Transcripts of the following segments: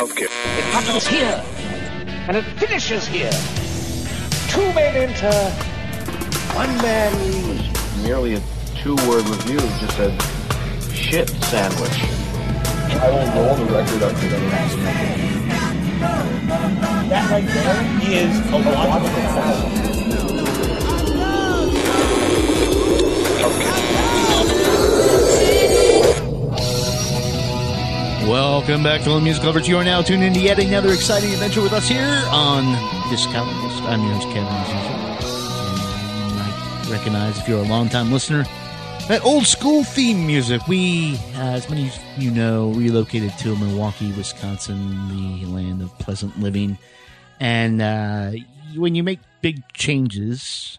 Okay. It happens here, and it finishes here. Two men enter, one man leaves. Merely a two-word review just said, shit sandwich. I will roll the record up to the next man. That right there is a logical fallacy. Welcome back, to fellow music lovers. You are now tuned into yet another exciting adventure with us here on this. I'm your host, Kevin, as usual. And you might recognize, if you're a longtime listener, that old school theme music. We, uh, as many of you know, relocated to Milwaukee, Wisconsin, the land of pleasant living. And uh, when you make big changes,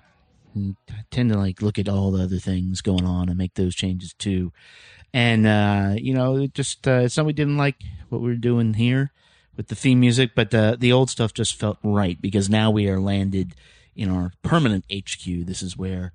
you tend to like look at all the other things going on and make those changes too. And uh, you know, it just uh, we didn't like what we were doing here with the theme music, but uh, the old stuff just felt right because now we are landed in our permanent HQ. This is where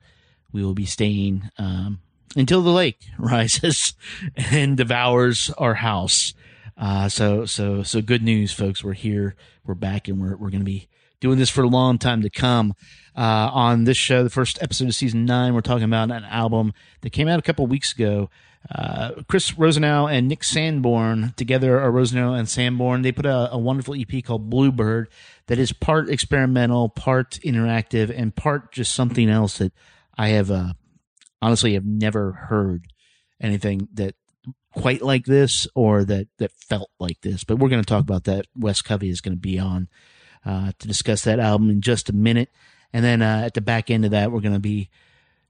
we will be staying um, until the lake rises and devours our house. Uh, so so so good news, folks. We're here. We're back, and we're we're going to be doing this for a long time to come. Uh, on this show, the first episode of season nine, we're talking about an album that came out a couple weeks ago. Uh, Chris Rosenau and Nick Sanborn together are Rosenau and Sanborn. They put a, a wonderful EP called Bluebird that is part experimental, part interactive, and part just something else that I have uh, honestly have never heard anything that quite like this or that that felt like this. But we're going to talk about that. Wes Covey is going to be on uh, to discuss that album in just a minute, and then uh, at the back end of that, we're going to be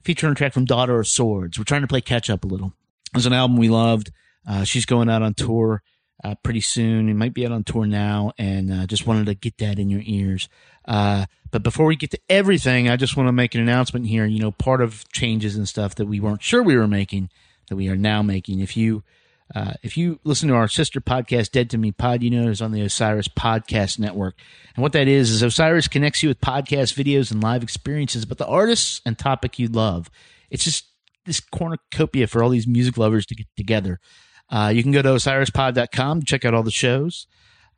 featuring a track from Daughter of Swords. We're trying to play catch up a little. Was an album we loved. Uh, she's going out on tour uh, pretty soon. It might be out on tour now, and uh, just wanted to get that in your ears. Uh, but before we get to everything, I just want to make an announcement here. You know, part of changes and stuff that we weren't sure we were making that we are now making. If you uh, if you listen to our sister podcast, Dead to Me Pod, you know it's on the Osiris Podcast Network. And what that is, is Osiris connects you with podcast videos and live experiences about the artists and topic you love. It's just this cornucopia for all these music lovers to get together. Uh, you can go to osirispod.com to check out all the shows.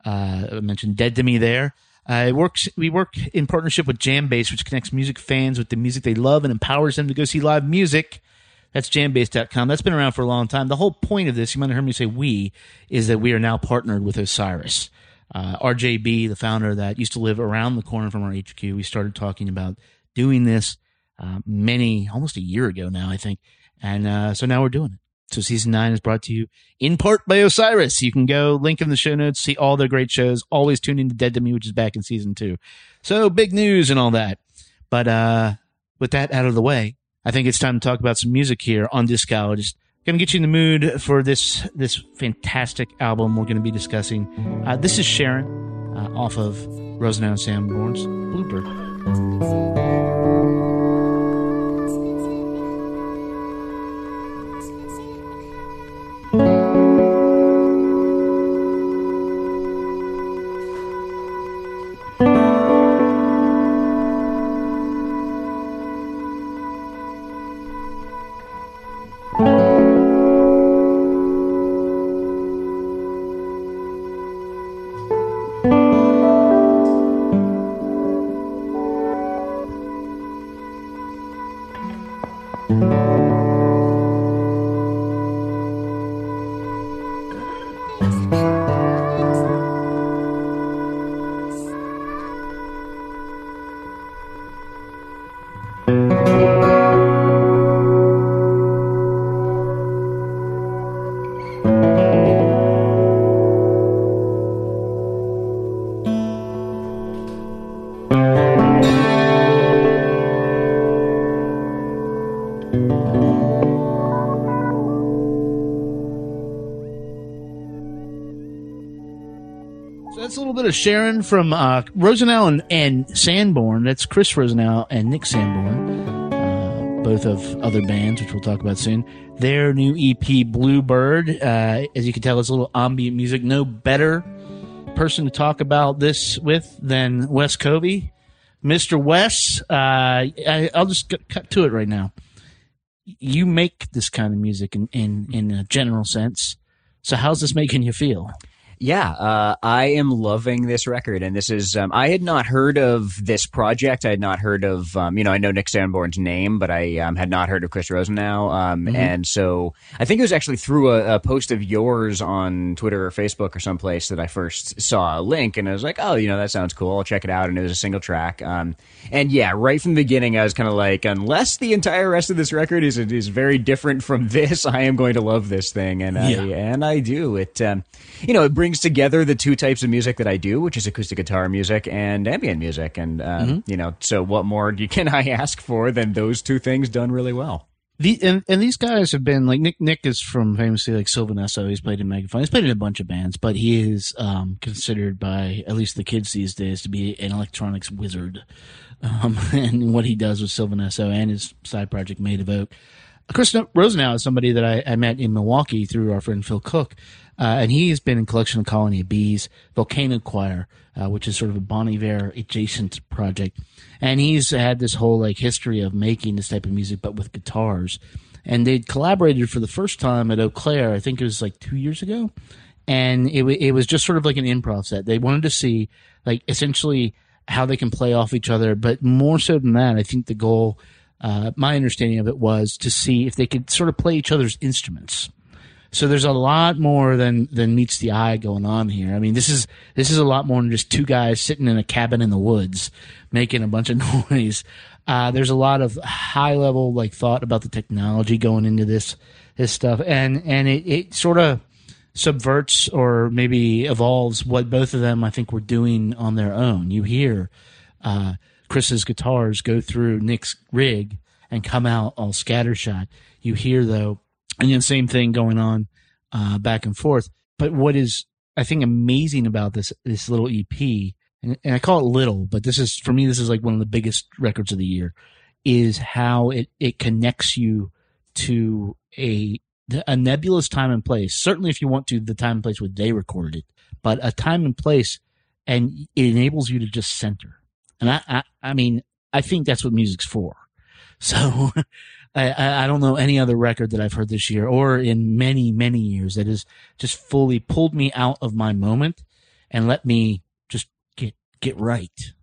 Uh, I mentioned Dead to Me there. Uh, it works. We work in partnership with Jambase, which connects music fans with the music they love and empowers them to go see live music. That's jambase.com. That's been around for a long time. The whole point of this, you might have heard me say we, is that we are now partnered with Osiris. Uh, RJB, the founder that, used to live around the corner from our HQ. We started talking about doing this uh, many, almost a year ago now, I think. And uh, so now we're doing it. So season nine is brought to you in part by Osiris. You can go link in the show notes, see all their great shows. Always tune in to Dead to Me, which is back in season two. So big news and all that. But uh, with that out of the way, I think it's time to talk about some music here on Discologist. Going to get you in the mood for this this fantastic album we're going to be discussing. Uh, this is Sharon uh, off of Sam Sanborn's Bluebird. Of Sharon from uh, Rosenau and, and Sanborn. That's Chris Rosenau and Nick Sanborn, uh, both of other bands, which we'll talk about soon. Their new EP, Bluebird. Uh, as you can tell, it's a little ambient music. No better person to talk about this with than Wes Covey. Mr. Wes, uh, I, I'll just cut to it right now. You make this kind of music in, in, in a general sense. So how's this making you feel? Yeah, uh, I am loving this record, and this is um, I had not heard of this project. I had not heard of um, you know I know Nick Sanborn's name, but I um, had not heard of Chris Rosenau, um, and so I think it was actually through a, a post of yours on Twitter or Facebook or someplace that I first saw a link, and I was like, oh, you know that sounds cool. I'll check it out, and it was a single track. Um, and yeah, right from the beginning, I was kind of like, unless the entire rest of this record is is very different from this, I am going to love this thing, and I Yeah. and I do. It um, you know it brings together the two types of music that I do, which is acoustic guitar music and ambient music, and um, you know, so what more can I ask for than those two things done really well? The, and, and these guys have been like Nick. Nick is from famously like Sylvan Esso. He's played in Megafaun. He's played in a bunch of bands, but he is um, considered by at least the kids these days to be an electronics wizard. Um, and what he does with Sylvan Esso and his side project Made of Oak. Chris Rosenau is somebody that I, I met in Milwaukee through our friend Phil Cook, uh, and he's been in Collection of Colony of Bees, Volcano Choir, uh, which is sort of a Bon Iver adjacent project, and he's had this whole like history of making this type of music, but with guitars. And they collaborated for the first time at Eau Claire, I think it was like two years ago, and it it was just sort of like an improv set. They wanted to see like essentially how they can play off each other, but more so than that, I think the goal, uh, my understanding of it was to see if they could sort of play each other's instruments. So there's a lot more than than meets the eye going on here. I mean, this is this is a lot more than just two guys sitting in a cabin in the woods making a bunch of noise. Uh, there's a lot of high level like thought about the technology going into this this stuff, and and it, it sort of subverts or maybe evolves what both of them I think were doing on their own. You hear uh, Chris's guitars go through Nick's rig and come out all scattershot. You hear though, and the same thing going on uh, back and forth. But what is I think amazing about this this little EP, and, and I call it little, but this is for me this is like one of the biggest records of the year, is how it it connects you to a a nebulous time and place. Certainly, if you want to, the time and place where they recorded it, but a time and place, and it enables you to just center. And I, I, I mean, I think that's what music's for. So, I, I don't know any other record that I've heard this year or in many, many years that has just fully pulled me out of my moment and let me just get get right.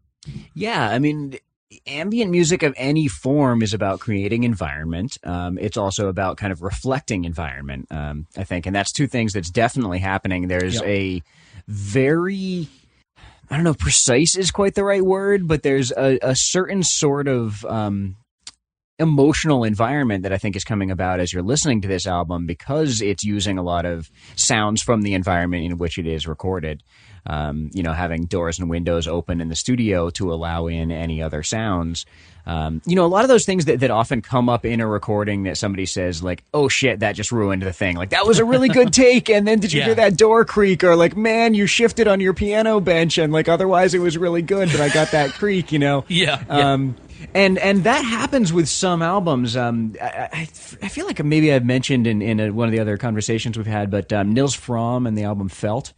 Yeah, I mean, ambient music of any form is about creating environment. Um, it's also about kind of reflecting environment, um, I think. And that's two things that's definitely happening. There's Yep. a very, I don't know, precise is quite the right word, but there's a, a certain sort of, um, emotional environment that I think is coming about as you're listening to this album because it's using a lot of sounds from the environment in which it is recorded. Um, you know, having doors and windows open in the studio to allow in any other sounds. Um, you know, a lot of those things that, that often come up in a recording that somebody says, like, oh shit, that just ruined the thing. Like, that was a really good take. And then did you Yeah. hear that door creak? Or like, man, you shifted on your piano bench and like, otherwise it was really good, but I got that creak, you know? Yeah, Um, and and that happens with some albums. Um, I, I, I feel like maybe I've mentioned in, in a, one of the other conversations we've had, but um, Nils Frahm and the album Felt.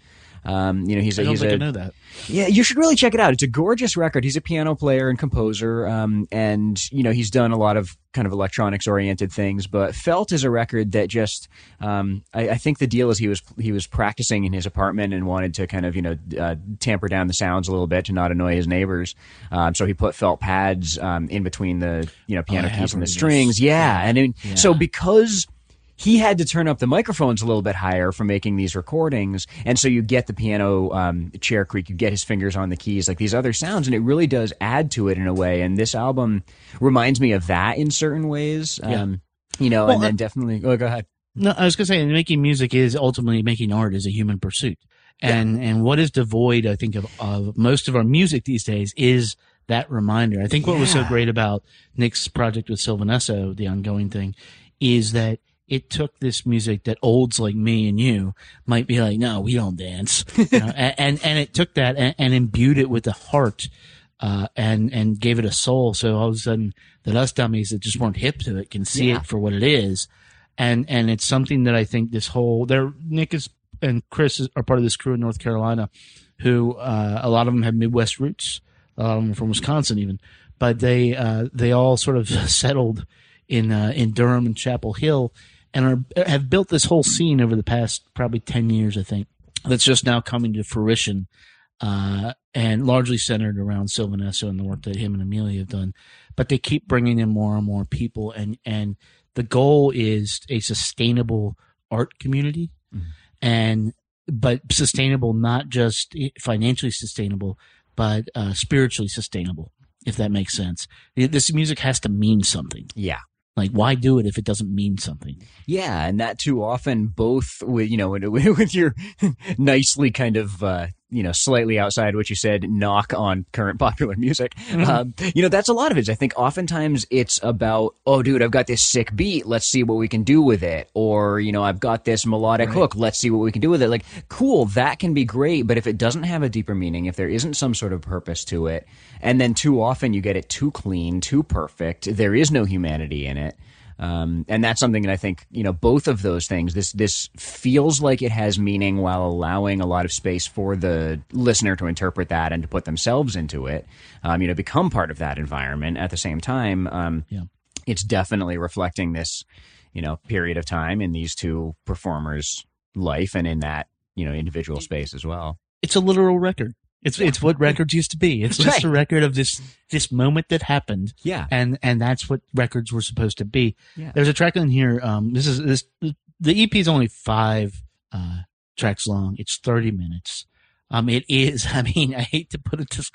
Um, you know, he's a, I don't he's think a, I know that. yeah, you should really check it out. It's a gorgeous record. He's a piano player and composer, um, and you know he's done a lot of kind of electronics oriented things. But Felt is a record that just, um, I, I think the deal is he was he was practicing in his apartment and wanted to kind of you know uh, tamper down the sounds a little bit to not annoy his neighbors. Um, so he put felt pads um, in between the you know piano Oh, keys and the strings. Yeah, and I Yeah. so because he had to turn up the microphones a little bit higher for making these recordings, and so you get the piano um, chair creak, you get his fingers on the keys, like these other sounds, and it really does add to it in a way. And this album reminds me of that in certain ways. Yeah. Um, you know, Well, and then uh, definitely. Oh, go ahead. No, I was gonna say making music is ultimately making art is a human pursuit. And and what is devoid, I think, of, of most of our music these days is that reminder. I think what was so great about Nick's project with Sylvan Esso, the ongoing thing, is that it took this music that olds like me and you might be like, no, we don't dance, you know, and, and it took that and, and imbued it with the heart, uh, and and gave it a soul. So all of a sudden, that us dummies that just weren't hip to it can see Yeah. it for what it is, and and it's something that I think this whole there Nick is and Chris is, are part of this crew in North Carolina, who uh, a lot of them have Midwest roots, a lot of them are from Wisconsin even, but they uh, they all sort of settled in uh, in Durham and Chapel Hill, and are have built this whole scene over the past probably ten years, I think. that's just now coming to fruition, uh, and largely centered around Sylvan Esso and the work that him and Amelia have done. But they keep bringing in more and more people, and and the goal is a sustainable art community, and but sustainable not just financially sustainable, but uh, spiritually sustainable. If that makes sense, this music has to mean something. Yeah. Like, why do it if it doesn't mean something? Yeah, and that too often, both with you know, with, your nicely kind of uh, you know slightly outside what you said knock on current popular music. Um, you know, that's a lot of it. I think oftentimes it's about, oh, dude, I've got this sick beat. Let's see what we can do with it. Or you know, I've got this melodic hook. Let's see what we can do with it. Like, cool, that can be great, but if it doesn't have a deeper meaning, if there isn't some sort of purpose to it, and then too often you get it too clean, too perfect, there is no humanity in it. Um, and that's something that I think you know both of those things. This this feels like it has meaning while allowing a lot of space for the listener to interpret that and to put themselves into it. Um, you know, become part of that environment. At the same time, um, Yeah. it's definitely reflecting this you know period of time in these two performers' life and in that you know individual space as well. It's a literal record. It's it's what records used to be. It's just Right. a record of this this moment that happened. Yeah. and and that's what records were supposed to be. Yeah. There's a track on here. Um, this is this the EP is only five uh tracks long. It's thirty minutes. Um, it is. I mean, I hate to put it this.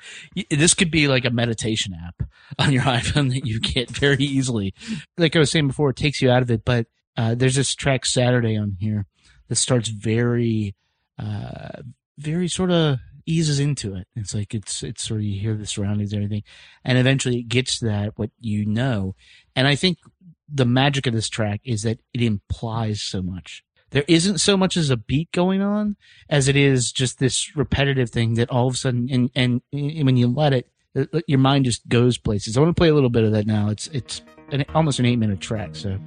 This could be like a meditation app on your iPhone that you get very easily. Like I was saying before, it takes you out of it. But uh, there's this track Saturday on here that starts very, uh, very sort of eases into it. It's like it's it's sort of you hear the surroundings and everything, and eventually it gets to that what you know. And I think the magic of this track is that it implies so much. There isn't so much as a beat going on as it is just this repetitive thing that all of a sudden, and and, and when you let it, uh, your mind just goes places. I want to play a little bit of that now. It's it's an, almost an eight minute track, so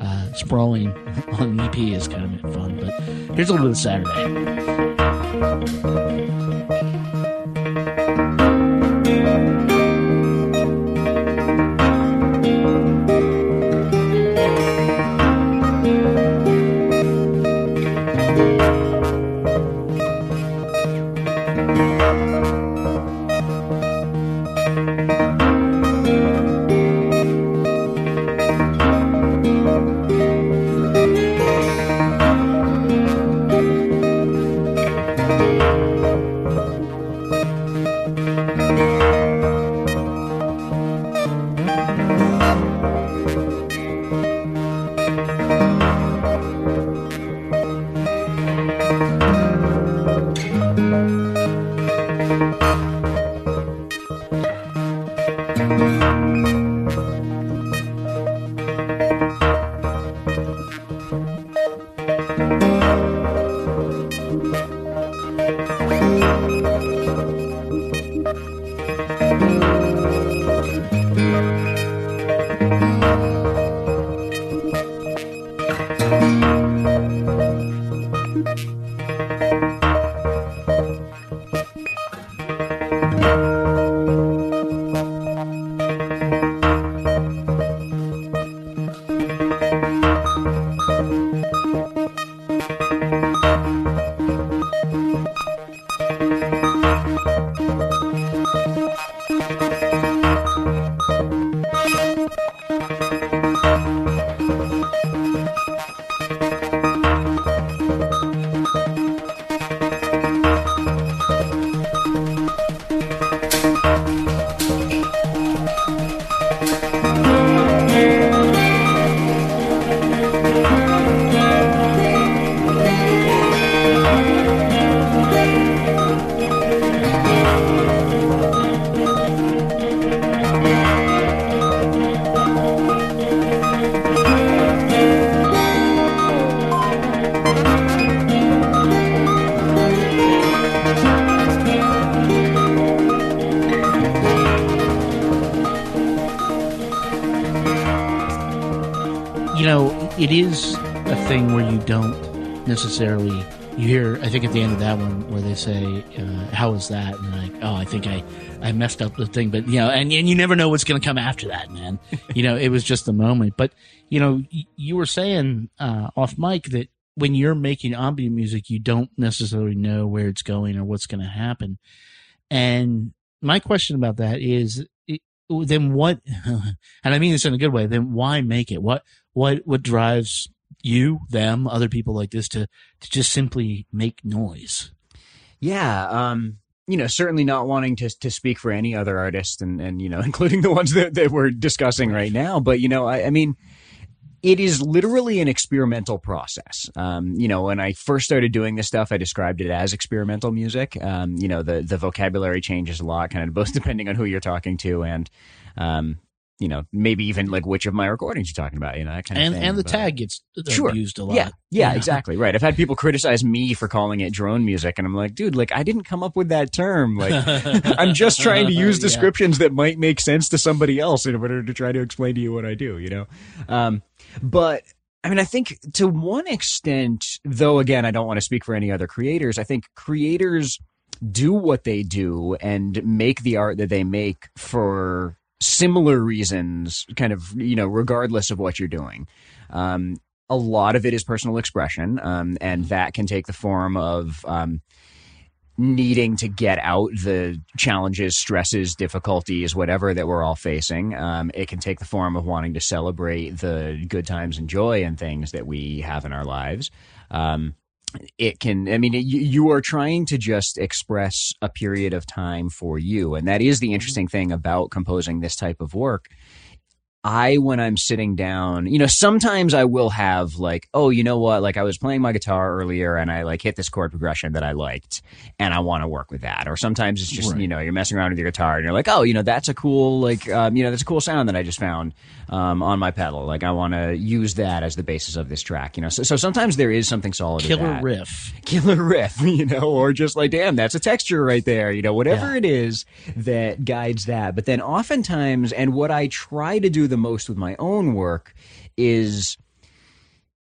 uh, sprawling on an EP is kind of fun. But here's a little bit of Saturday. You know, it is a thing where you don't necessarily. You hear, I think, at the end of that one where they say, uh, "How was that?" and like, "Oh, I think I, I messed up the thing," but you know, and and you never know what's going to come after that, man. you know, it was just a moment. But you know, y- you were saying uh, off mic that when you're making ambient music, you don't necessarily know where it's going or what's going to happen. And my question about that is, then what? And I mean this in a good way. Then why make it? What what what drives you, them, other people like this to to just simply make noise? Yeah, um, you know, certainly not wanting to to speak for any other artist, and and you know, including the ones that, that we're discussing right now. But you know, I, I mean, it is literally an experimental process. Um, you know, when I first started doing this stuff, I described it as experimental music. Um, you know, the the vocabulary changes a lot, kind of both depending on who you're talking to and. Um, you know, maybe even like which of my recordings you're talking about, you know, that kind And of thing. and the But- tag gets Sure. used a lot. yeah, yeah, You know? exactly. Right. I've had people criticize me for calling it drone music, and I'm like, dude, like I didn't come up with that term. Like, I'm just trying to use Yeah. descriptions that might make sense to somebody else in order to try to explain to you what I do. You know, um, but. I mean, I think to one extent, though, again, I don't want to speak for any other creators. I think creators do what they do and make the art that they make for similar reasons, kind of, you know, regardless of what you're doing. Um, a lot of it is personal expression, um, and that can take the form of um, needing to get out the challenges, stresses, difficulties, whatever that we're all facing. Um, it can take the form of wanting to celebrate the good times and joy and things that we have in our lives. Um, it can i mean you, you are trying to just express a period of time for you. And that is the mm-hmm. interesting thing about composing this type of work I, when I'm sitting down, you know, sometimes I will have like, oh, you know what? Like I was playing my guitar earlier and I like hit this chord progression that I liked and I want to work with that. Or sometimes it's just, you know, you're messing around with your guitar and you're like, oh, you know, that's a cool, like, um, you know, that's a cool sound that I just found, um, on my pedal. Like I want to use that as the basis of this track, you know? So, so sometimes there is something solid. Killer riff. killer riff, you know, or just like, damn, that's a texture right there, you know, whatever Yeah. it is that guides that. But then oftentimes, and what I try to do the most with my own work is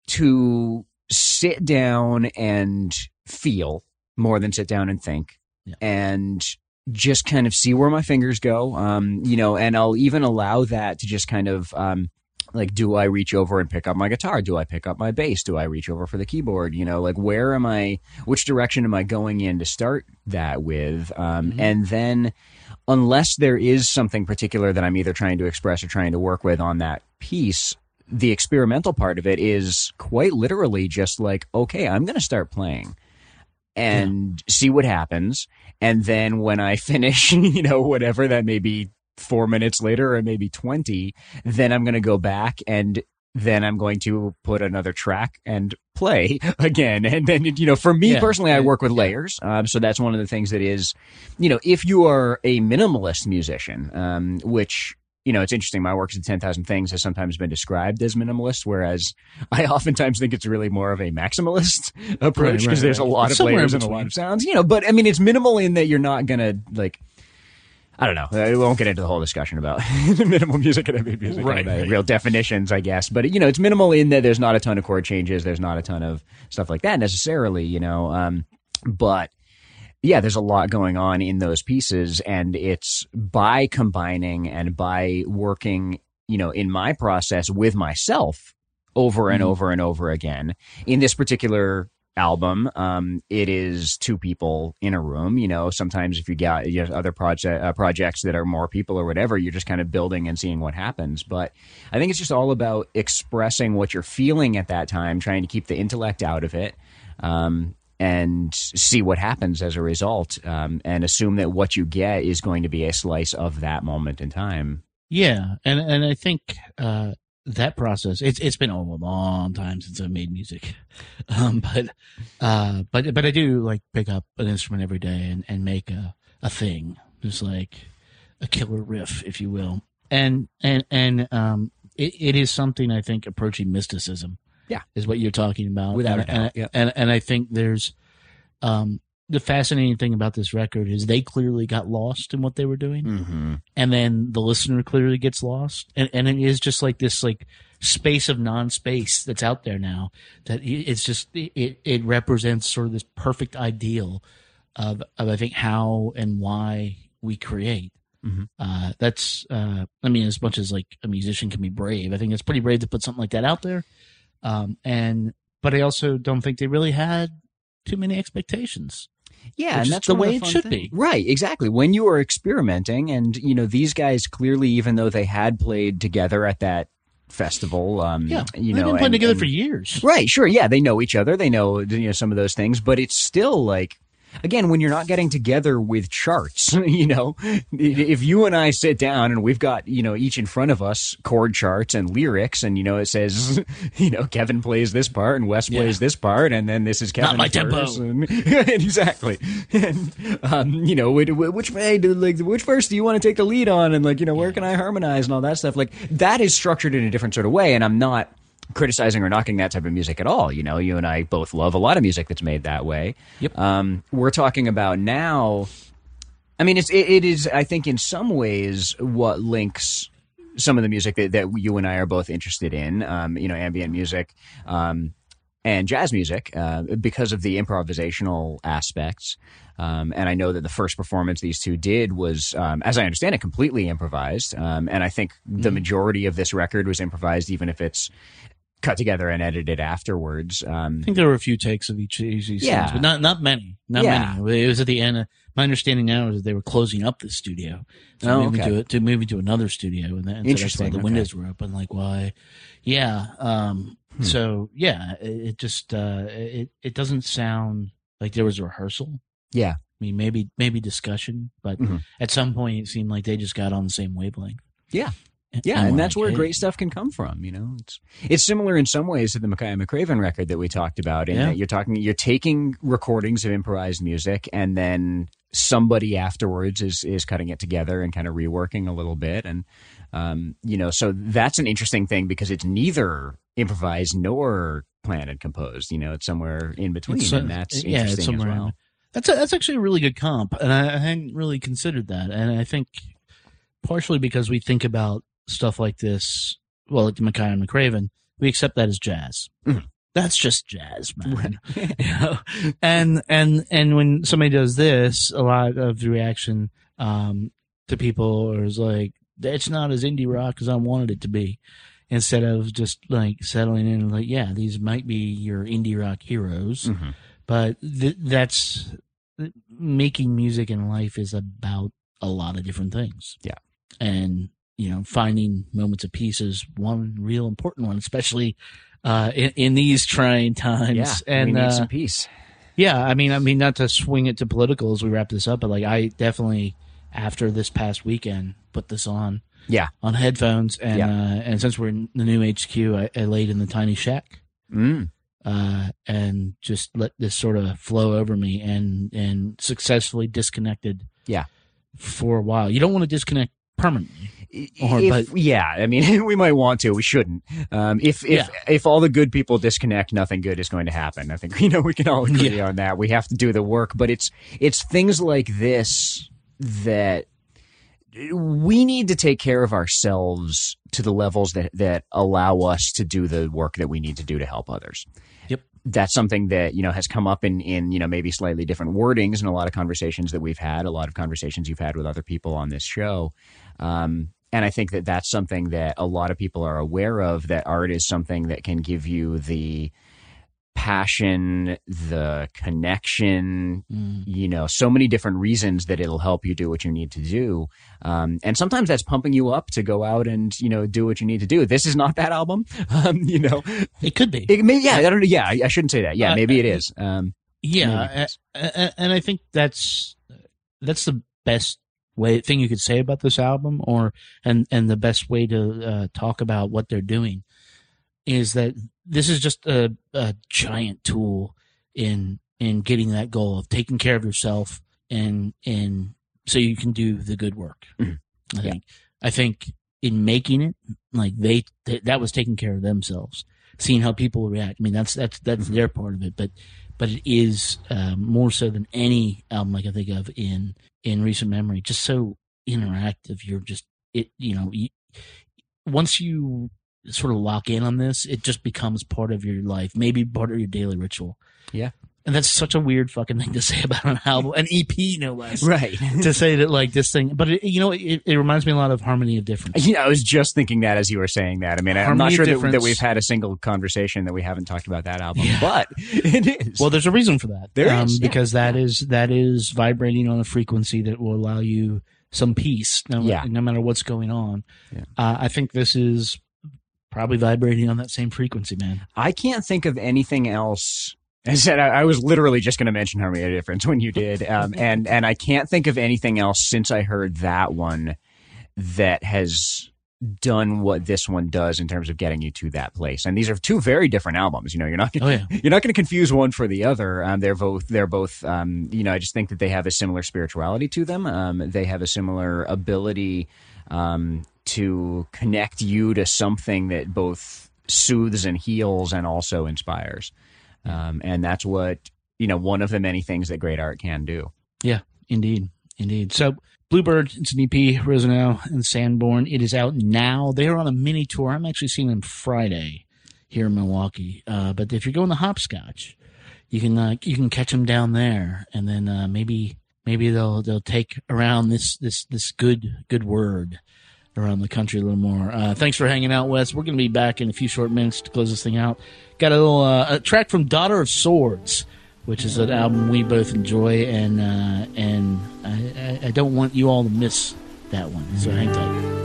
to sit down and feel more than sit down and think Yeah. and just kind of see where my fingers go. Um, you know, and I'll even allow that to just kind of, um, like do i reach over and pick up my guitar? Do i pick up my bass? Do i reach over for the keyboard? You know like where am i which direction am i going in to start that with? Um, and then unless there is something particular that i'm either trying to express or trying to work with on that piece the experimental part of it is quite literally just like okay i'm going to start playing and see what happens. And then when i finish you know whatever that may be four minutes later or maybe 20 then i'm going to go back and then i'm going to put another track and play again and then you know for me Yeah. personally i work with layers um, so that's one of the things that is you know if you are a minimalist musician um, which you know, it's interesting. My work in 10,000 Things has sometimes been described as minimalist, whereas I oftentimes think it's really more of a maximalist approach because right, there's a lot of Somewhere layers and a lot of sounds, you know, but I mean, it's minimal in that you're not going to like, I don't know. I won't get into the whole discussion about minimal music and ambient music, Right, and real definitions, I guess. But you know, it's minimal in that there's not a ton of chord changes, there's not a ton of stuff like that necessarily, you know. Um, but yeah, there's a lot going on in those pieces, and it's by combining and by working, you know, in my process with myself over and over and over again. In this particular album, um, it is two people in a room. You know, sometimes if you got you other project uh, projects that are more people or whatever, you're just kind of building and seeing what happens. But I think it's just all about expressing what you're feeling at that time, trying to keep the intellect out of it. Um, and see what happens as a result, um, and assume that what you get is going to be a slice of that moment in time. Yeah, and and I think uh, that process it's it's been a long time since i've made music, um, but uh, but but I do like pick up an instrument every day and, and make a a thing, just like a killer riff, if you will, and and and um, it, it is something I think approaching mysticism. Yeah. is what you're talking about, Without and, a doubt, and, yeah. and and I think there's um the fascinating thing about this record is they clearly got lost in what they were doing Mm-hmm. and then the listener clearly gets lost and, and it is just like this like space of non-space that's out there now that it's just it, it represents sort of this perfect ideal of, of i think how and why we create Mhm. uh, that's uh, i mean as much as like a musician can be brave i think it's pretty brave to put something like that out there um, and but I also don't think they really had too many expectations. Yeah, and that's the way it should things. be. Right, exactly. When you are experimenting, and you know these guys clearly, even though they had played together at that festival, um, Yeah, you know, they've been playing and- together and- for years. Right, sure. Yeah, they know each other. They know you know some of those things, but it's still like again when you're not getting together with charts, you know, if you and I sit down and we've got, you know, each in front of us chord charts and lyrics and you know it says, you know, Kevin plays this part and Wes Yeah. plays this part and then this is Kevin my tempo. and- exactly. And um, you know, which, which hey, like which verse do you want to take the lead on and like, you know, where can I harmonize and all that stuff? Like that is structured in a different sort of way and I'm not criticizing or knocking that type of music at all. You know, you and I both love a lot of music that's made that way. Yep. Um, we're talking about now. I mean, it's it, it is. I think in some ways what links some of the music that, that you and I are both interested in. Um, you know, ambient music. Um, and jazz music uh, because of the improvisational aspects. Um, and I know that the first performance these two did was, um, as I understand it, completely improvised. Um, and I think the majority of this record was improvised, even if it's cut together and edited afterwards. Um, I think there were a few takes of each of these scenes, Yeah. but not not many. Not Yeah. many. It was at the end. Of, my understanding now is that they were closing up the studio, so Oh, moving okay. to it to moving to another studio, and, that, and so that's why the okay. windows were open. Like why? Yeah. Um. Hmm. So yeah, it, it just uh, it it doesn't sound like there was a rehearsal. Yeah. I mean, maybe maybe discussion, but Mhm. at some point it seemed like they just got on the same wavelength. Yeah. And- Yeah, and and that's where great stuff can come from. You know, it's it's similar in some ways to the Makaya McCraven record that we talked about. In Yeah. that you're talking, you're taking recordings of improvised music, and then somebody afterwards is is cutting it together and kind of reworking a little bit, and um, you know, so that's an interesting thing because it's neither improvised nor planned and composed. You know, it's somewhere in between, It's, uh, and that's yeah, it's interesting somewhere as in well. That's a, that's actually a really good comp, and I, I hadn't really considered that. And I think partially because we think about stuff like this, well, like Makaya and McCraven, we accept that as jazz. Mhm. That's just jazz, man. you know? And and and when somebody does this, a lot of the reaction um, to people is like, "It's not as indie rock as I wanted it to be." Instead of just like settling in, and like, yeah, these might be your indie rock heroes Mhm. but th- that's making music in life is about a lot of different things. Yeah. And, you know, finding moments of peace is one real important one, especially uh, in, in these trying times. Yeah, and we need uh, some peace. yeah, I mean, I mean, not to swing it to political as we wrap this up, but like, I definitely after this past weekend put this on Yeah. on headphones, and Yeah. uh, and since we're in the new HQ, I, I laid in the tiny shack Mm. uh, and just let this sort of flow over me and and successfully disconnected. Yeah. For a while, you don't want to disconnect permanently. Or, if, but- yeah, I mean, we might want to. We shouldn't. Um, if if Yeah. if all the good people disconnect, nothing good is going to happen. I think you know we can all agree Yeah. on that. We have to do the work, but it's it's things like this that we need to take care of ourselves to the levels that that allow us to do the work that we need to do to help others Yep. that's something that you know has come up in in you know maybe slightly different wordings in a lot of conversations that we've had a lot of conversations you've had with other people on this show um, and i think that that's something that a lot of people are aware of that art is something that can give you the passion the connection Mm. you know so many different reasons that it'll help you do what you need to do. Um, and sometimes that's pumping you up to go out and you know do what you need to do. This is not that album um, you know. It could be, it may, yeah i don't know yeah I, I shouldn't say that. Yeah Uh, maybe it is. Um, yeah, maybe it is. a- a- and I think that's that's the best way thing you could say about this album, or and and the best way to uh, talk about what they're doing is that this is just a, a giant tool in in getting that goal of taking care of yourself and and so you can do the good work. Mhm. I Yeah. think I think in making it, like they, th- that was taking care of themselves, seeing how people react. I mean, that's that's that's Mm-hmm. their part of it, but but it is um, more so than any album I can think of in in recent memory. Just so interactive. You're just it. You know, you, once you sort of lock in on this, it just becomes part of your life, maybe part of your daily ritual. Yeah. And that's such a weird fucking thing to say about an album, an EP, no less. Right. to say that like this thing, but it, you know, it, it reminds me a lot of Harmony of Difference. Yeah, I was just thinking that as you were saying that. I mean, I'm not sure that, that we've had a single conversation that we haven't talked about that album, but it is. Well, there's a reason for that. There um, is, yeah. because that is that is vibrating on a frequency that will allow you some peace, no, Yeah. no matter what's going on. Yeah. Uh, I think this is probably vibrating on that same frequency, man. I can't think of anything else. I said I, I was literally just going to mention Harmony of Difference when you did, um, and and I can't think of anything else since I heard that one that has done what this one does in terms of getting you to that place. And these are two very different albums. You know, you're not Oh yeah, you're not going to confuse one for the other. Um, they're both they're both um, you know I just think that they have a similar spirituality to them. Um, they have a similar ability um, to connect you to something that both soothes and heals and also inspires. Um, and that's what you know one of the many things that great art can do. yeah, indeed, indeed. So. Bluebird, it's an EP, Rosenau and Sanborn. It is out now. They are on a mini tour. I'm actually seeing them Friday here in Milwaukee. Uh, but if you're going to Hopscotch, you can uh, you can catch them down there, and then uh, maybe maybe they'll they'll take around this this this good good word around the country a little more. Uh, thanks for hanging out, Wes. We're going to be back in a few short minutes to close this thing out. Got a little uh, a track from Daughter of Swords, which is an album we both enjoy, and uh, and I, I, I don't want you all to miss that one. So hang tight.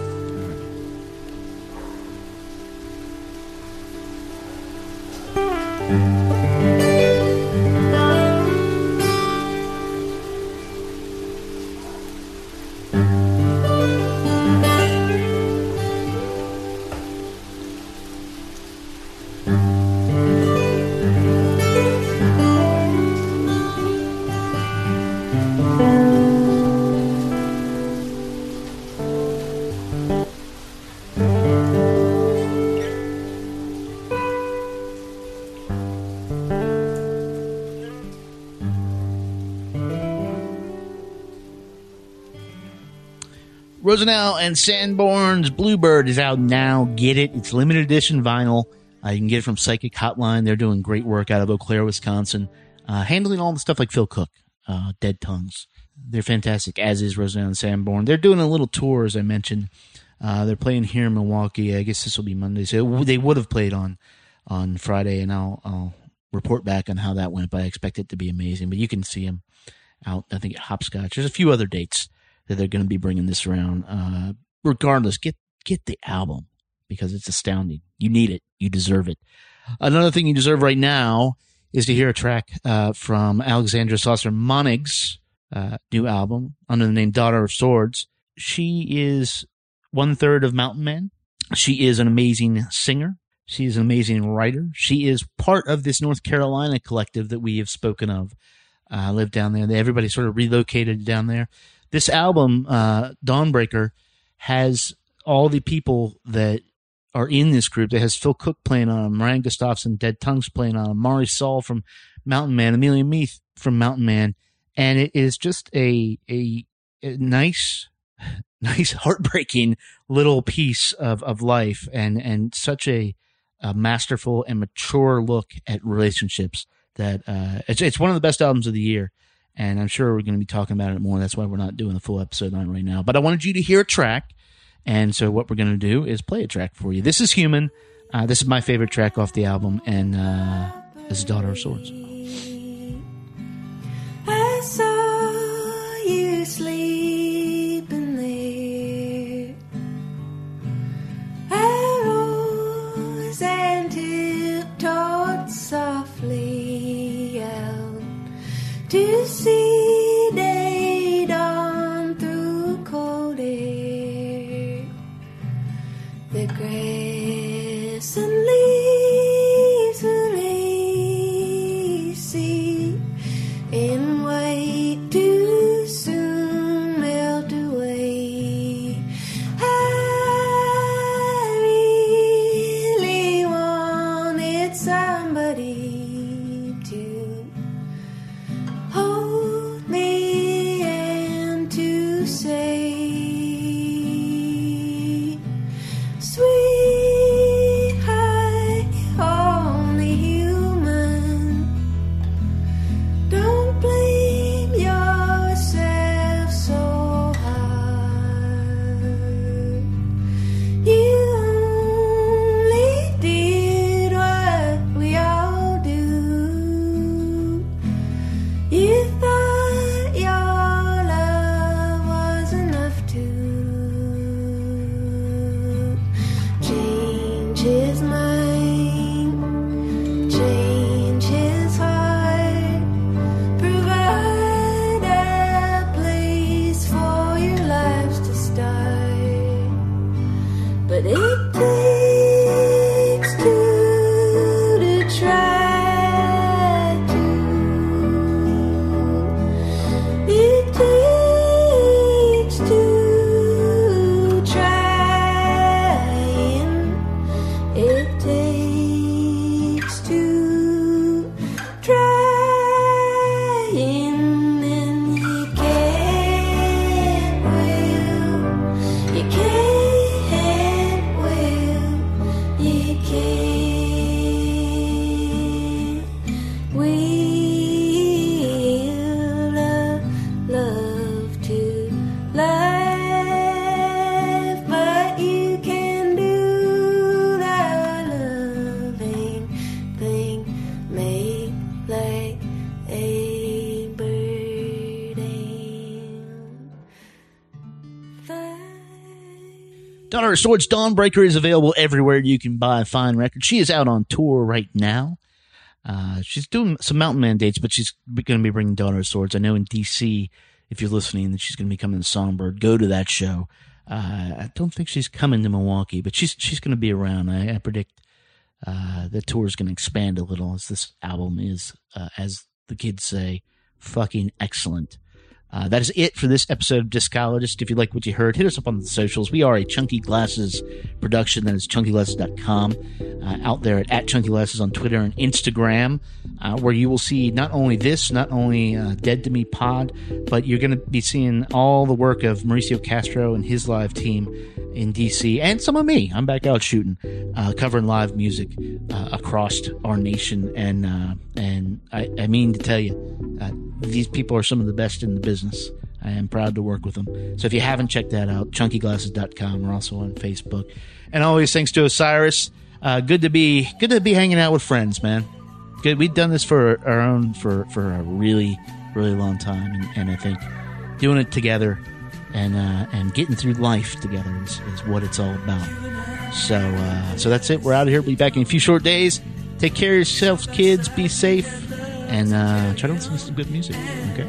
Rosenau and Sanborn's Bluebird is out now. Get it. It's limited edition vinyl. Uh, you can get it from Psychic Hotline. They're doing great work out of Eau Claire, Wisconsin, uh, handling all the stuff like Phil Cook, uh, Dead Tongues. They're fantastic, as is Rosenau and Sanborn. They're doing a little tour, as I mentioned. Uh, they're playing here in Milwaukee. I guess this will be Monday. So they would have played on on Friday, and I'll, I'll report back on how that went. But I expect it to be amazing. But you can see them out, I think, at Hopscotch. There's a few other dates that they're going to be bringing this around. Uh, regardless, get get the album because it's astounding. You need it. You deserve it. Another thing you deserve right now is to hear a track uh, from Alexandra Sauser-Monnig's uh, new album under the name Daughter of Swords. She is one third of Mountain Man. She is an amazing singer. She is an amazing writer. She is part of this North Carolina collective that we have spoken of. Uh, live down there. Everybody sort of relocated down there this album, uh, Dawnbreaker, has all the people that are in this group. It has Phil Cook playing on them, Ryan Gustafson, Dead Tongues playing on them, Molly Sarlé from Mountain Man, Amelia Meath from Mountain Man, and it is just a a, a nice, nice, heartbreaking little piece of of life, and and such a, a masterful and mature look at relationships that uh, it's it's one of the best albums of the year and I'm sure we're going to be talking about it more. That's why we're not doing a full episode on it right now. But I wanted you to hear a track, and so what we're going to do is play a track for you. This is Human. Uh, this is my favorite track off the album, and uh, this is Daughter of Swords. I saw you sleeping there. And tiptoed softly out to Daughter of Swords Dawnbreaker is available everywhere you can buy fine records. She is out on tour right now. Uh, she's doing some Mountain Man dates, but she's going to be bringing Daughter of Swords. I know in DC, if you're listening, that she's going to be coming to Songbyrd. Go to that show. Uh, I don't think she's coming to Milwaukee, but she's she's going to be around. I, I predict uh, the tour is going to expand a little as this album is, uh, as the kids say, fucking excellent. Uh, that is it for this episode of Discologist. If you like what you heard, hit us up on the socials. We are a Chunky Glasses production. That is chunkyglasses.com. Uh, out there at, at Chunky Glasses on Twitter and Instagram, uh, where you will see not only this, not only uh, Dead to Me Pod, but you're going to be seeing all the work of Mauricio Castro and his live team in DC, and some of me. I'm back out shooting, uh, covering live music uh, across our nation, and uh, and I, I mean to tell you, uh, these people are some of the best in the business. I am proud to work with them. So if you haven't checked that out, chunkyglasses.com. We're also on Facebook, and always thanks to Osiris. Uh, good to be good to be hanging out with friends, man. Good. We've done this for our own for for a really really long time, and, and I think doing it together and uh, and getting through life together is, is what it's all about. So uh, so that's it. We're out of here. We'll be back in a few short days. Take care of yourselves, kids. Be safe, and uh, try to listen to some good music. Okay.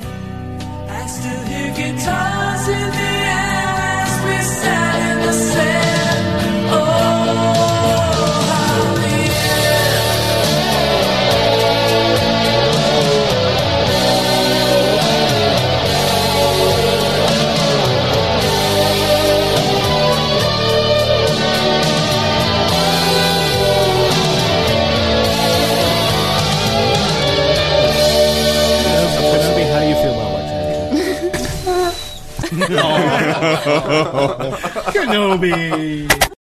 Kenobi.